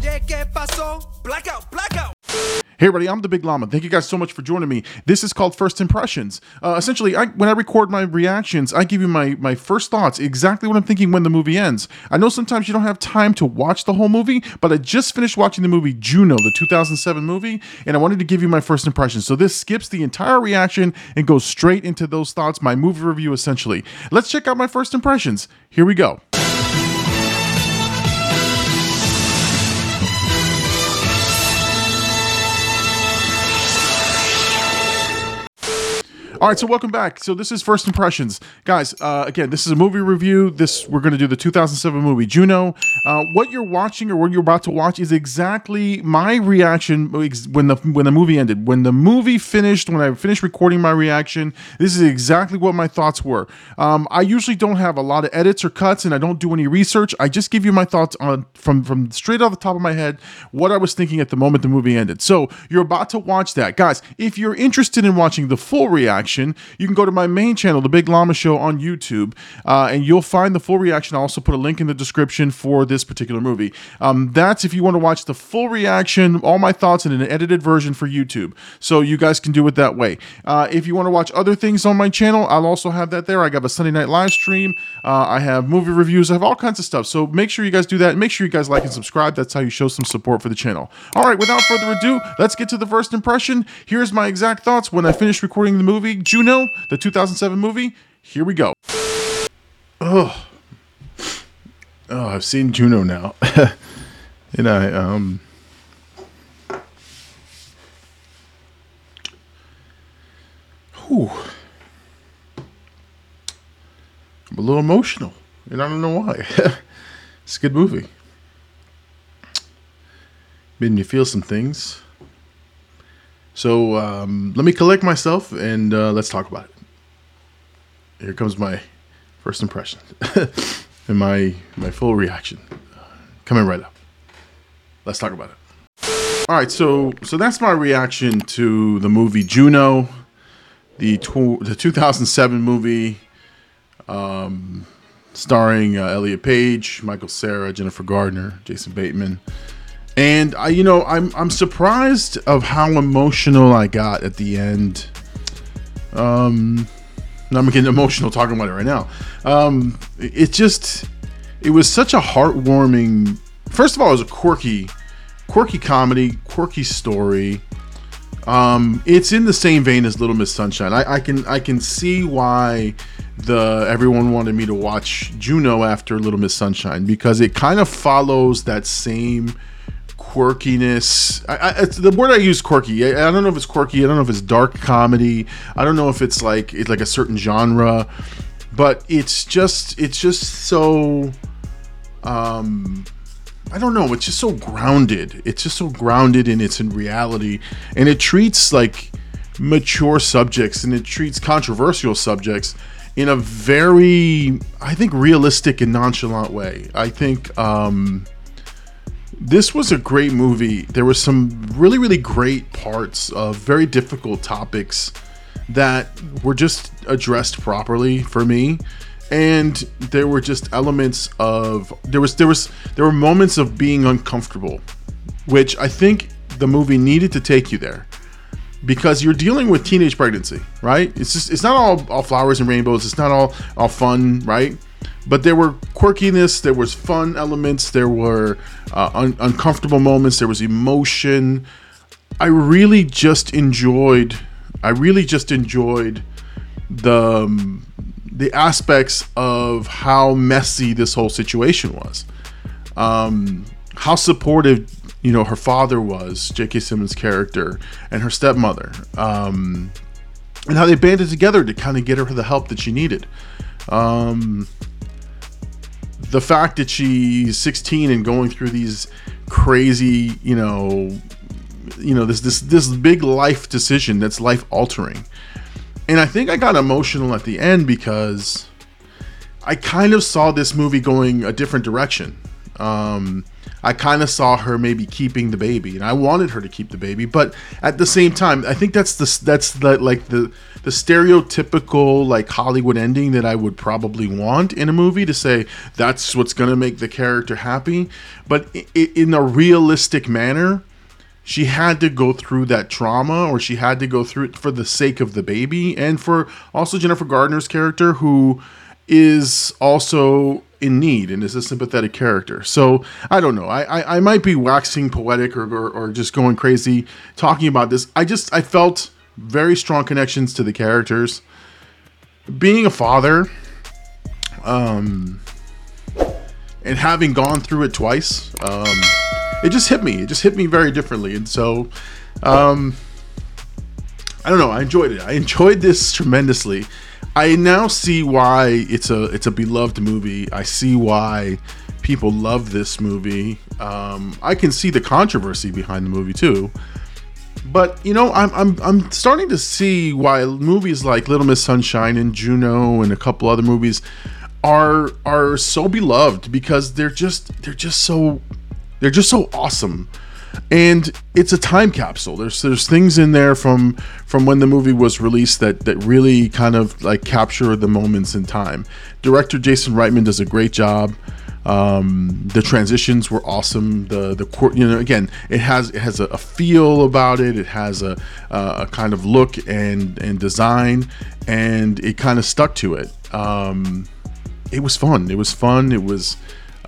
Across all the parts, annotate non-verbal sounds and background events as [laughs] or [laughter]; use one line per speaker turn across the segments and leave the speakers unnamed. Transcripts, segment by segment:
Oye, ¿qué pasó? Blackout, blackout.
Hey everybody, I'm the Big Llama. Thank you guys so much for joining me. This is called First Impressions. Uh, essentially, I, when I record my reactions, I give you my my first thoughts, exactly what I'm thinking when the movie ends. I know sometimes you don't have time to watch the whole movie, but I just finished watching the movie Juno, the 2007 movie, and I wanted to give you my first impressions. So this skips the entire reaction and goes straight into those thoughts, my movie review essentially. Let's check out my first impressions. Here we go. All right, so welcome back. So this is first impressions, guys. Uh, again, this is a movie review. This we're going to do the 2007 movie Juno. Uh, what you're watching or what you're about to watch is exactly my reaction when the when the movie ended. When the movie finished, when I finished recording my reaction, this is exactly what my thoughts were. Um, I usually don't have a lot of edits or cuts, and I don't do any research. I just give you my thoughts on from from straight off the top of my head what I was thinking at the moment the movie ended. So you're about to watch that, guys. If you're interested in watching the full reaction reaction, you can go to my main channel, The Big Llama Show on YouTube, uh, and you'll find the full reaction. I'll also put a link in the description for this particular movie. Um, that's if you want to watch the full reaction, all my thoughts in an edited version for YouTube. So you guys can do it that way. Uh, if you want to watch other things on my channel, I'll also have that there. I got a Sunday night live stream. Uh, I have movie reviews. I have all kinds of stuff. So make sure you guys do that. Make sure you guys like and subscribe. That's how you show some support for the channel. All right, without further ado, let's get to the first impression. Here's my exact thoughts when I finished recording the movie Juno, the 2007 movie. Here we go. Oh, oh, I've seen Juno now, [laughs] and I um. Whew. I'm a little emotional, and I don't know why. [laughs] it's a good movie. Made me feel some things. So um, let me collect myself and uh, let's talk about it. Here comes my first impression [laughs] and my my full reaction coming right up. Let's talk about it. All right, so so that's my reaction to the movie Juno, the tw- the 2007 movie, um, starring uh, Elliot Page, Michael Cera, Jennifer Gardner, Jason Bateman. And I, you know, I'm I'm surprised of how emotional I got at the end. Um, I'm getting emotional talking about it right now. Um, it just, it was such a heartwarming. First of all, it was a quirky, quirky comedy, quirky story. Um, it's in the same vein as Little Miss Sunshine. I, I can I can see why the everyone wanted me to watch Juno after Little Miss Sunshine because it kind of follows that same quirkiness. I, I, the word I use quirky. I, I, don't know if it's quirky. I don't know if it's dark comedy. I don't know if it's like it's like a certain genre, but it's just it's just so. Um, I don't know. It's just so grounded. It's just so grounded in its in reality, and it treats like mature subjects and it treats controversial subjects in a very, I think, realistic and nonchalant way. I think. Um, this was a great movie. There were some really, really great parts of very difficult topics that were just addressed properly for me. And there were just elements of there was there was there were moments of being uncomfortable, which I think the movie needed to take you there because you're dealing with teenage pregnancy, right? It's just it's not all, all flowers and rainbows. It's not all all fun, right? But there were quirkiness there was fun elements there were uh, un- uncomfortable moments there was emotion. I really just enjoyed i really just enjoyed the um, the aspects of how messy this whole situation was. Um, how supportive you know her father was j.k simmons character and her stepmother um, and how they banded together to kind of get her the help that she needed. Um, the fact that she's 16 and going through these crazy, you know, you know, this this this big life decision that's life altering. And I think I got emotional at the end because I kind of saw this movie going a different direction. Um, I kind of saw her maybe keeping the baby, and I wanted her to keep the baby. But at the same time, I think that's the that's the like the the stereotypical like Hollywood ending that I would probably want in a movie to say that's what's to make the character happy. But in a realistic manner, she had to go through that trauma, or she had to go through it for the sake of the baby, and for also Jennifer Gardner's character who is also in need and is a sympathetic character. So I don't know. I, I, I might be waxing poetic or, or, or, just going crazy talking about this. I just I felt very strong connections to the characters. Being a father, um, and having gone through it twice, um, it just hit me. It just hit me very differently, and so, um, I don't know. I enjoyed it. I enjoyed this tremendously. I now see why it's a it's a beloved movie. I see why people love this movie. Um, I can see the controversy behind the movie too. But you know, I'm, I'm I'm starting to see why movies like Little Miss Sunshine and Juno and a couple other movies are are so beloved because they're just they're just so they're just so awesome and it's a time capsule. There's there's things in there from from when the movie was released that that really kind of like capture the moments in time. Director Jason Reitman does a great job. Um, the transitions were awesome. The the you know again it has it has a, a feel about it. It has a a kind of look and and design, and it kind of stuck to it. Um, it was fun. It was fun. It was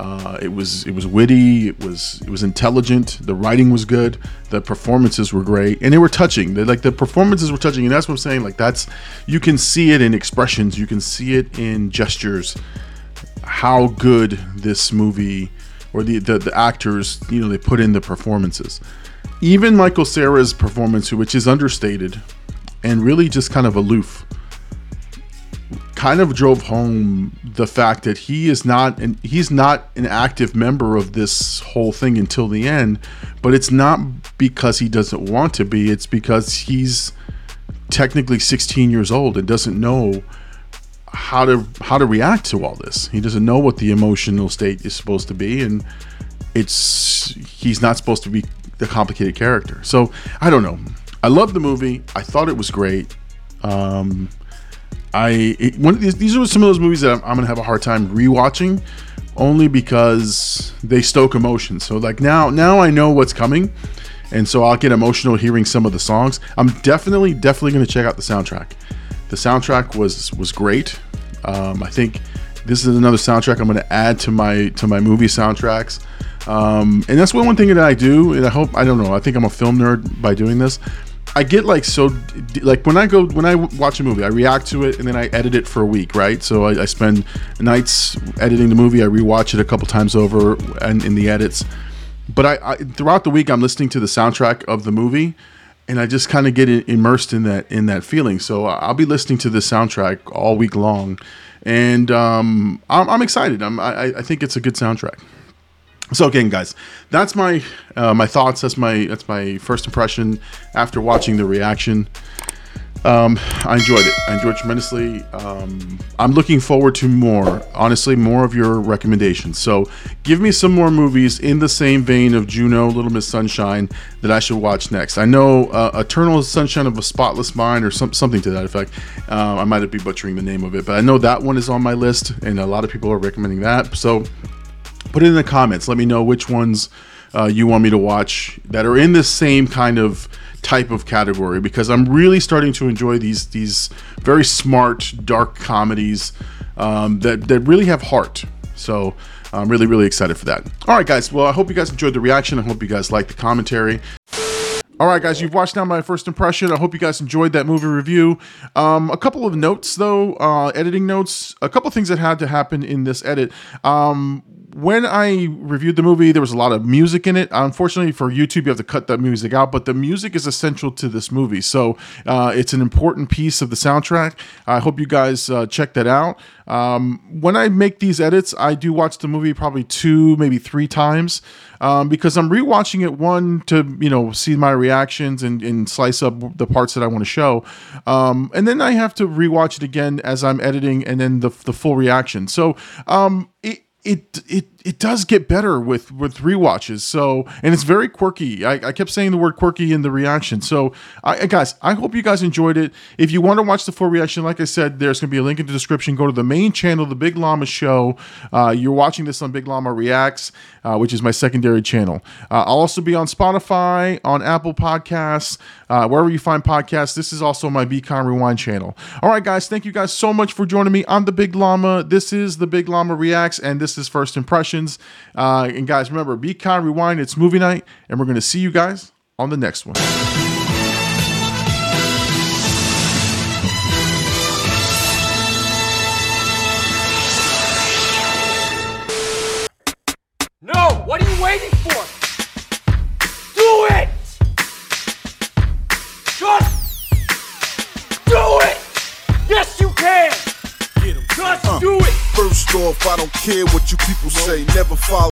uh, it was it was witty. It was it was intelligent. The writing was good. The performances were great, and they were touching. They, like the performances were touching, and that's what I'm saying. Like that's you can see it in expressions. You can see it in gestures. How good this movie or the, the the actors you know they put in the performances. Even Michael Cera's performance, which is understated and really just kind of aloof kind of drove home the fact that he is not and he's not an active member of this whole thing until the end but it's not because he doesn't want to be. It's because he's technically 16 years old and doesn't know how to how to react to all this. He doesn't know what the emotional state is supposed to be and it's he's not supposed to be the complicated character. So i don't know. I love the movie. I thought it was great. Um, I it, one of these, these are some of those movies that I'm, I'm, gonna have a hard time rewatching, only because they stoke emotion. So like now now I know what's coming, and so I'll get emotional hearing some of the songs. I'm definitely definitely gonna check out the soundtrack. The soundtrack was was great. Um, I think this is another soundtrack I'm gonna add to my to my movie soundtracks. Um, and that's one, one thing that I do, and I hope I don't know. I think I'm a film nerd by doing this. I get like so like when I go when I watch a movie, I react to it and then I edit it for a week, right? So I, I spend nights editing the movie. I rewatch it a couple times over and in the edits. But I, I throughout the week, I'm listening to the soundtrack of the movie, and I just kind of get immersed in that in that feeling. So I'll be listening to the soundtrack all week long, and um, I'm, I'm excited. I'm, I, I think it's a good soundtrack so again guys that's my uh, my thoughts. That's my that's my first impression after watching the reaction. Um, i enjoyed it. I enjoyed it tremendously. Um, i'm looking forward to more honestly more of your recommendations. So give me some more movies in the same vein of juno little miss sunshine that i should watch next. I know uh, eternal sunshine of a spotless mind or some, something to that effect. Uh, i might be butchering the name of it but i know that one is on my list and a lot of people are recommending that. So put it in the comments. Let me know which ones uh, you want me to watch that are in the same kind of type of category because I'm really starting to enjoy these these very smart dark comedies um, that that really have heart. So I'm really really excited for that. All right, guys. Well, I hope you guys enjoyed the reaction. I hope you guys liked the commentary. All right, guys, you've watched now my first impression. I hope you guys enjoyed that movie review. Um, a couple of notes, though, uh, editing notes. A couple things that had to happen in this edit. Um, when I reviewed the movie, there was a lot of music in it. Unfortunately, for YouTube, you have to cut that music out, but the music is essential to this movie. So uh, it's an important piece of the soundtrack. I hope you guys uh, check that out. Um, when I make these edits, I do watch the movie probably two, maybe three times um, because I'm rewatching it one to you know see my reactions and, and slice up the parts that I want to show, um, and then I have to rewatch it again as I'm editing and then the the full reaction. So um, it, it it it does get better with with rewatches. So and it's very quirky. I, I kept saying the word quirky in the reaction. So I, guys, I hope you guys enjoyed it. If you want to watch the full reaction, like I said, there's gonna be a link in the description. Go to the main channel, the Big Llama Show. Uh, you're watching this on Big Llama Reacts, uh, which is my secondary channel. Uh, I'll also be on Spotify, on Apple Podcasts, uh, wherever you find podcasts. This is also my BCon Rewind channel. All right, guys, thank you guys so much for joining me on the Big Llama. This is the Big Llama Reacts, and this is First Impressions. Uh, and guys, remember, be kind, rewind. It's movie night, and we're going to see you guys on the next one.
I don't care what you people say. Never follow.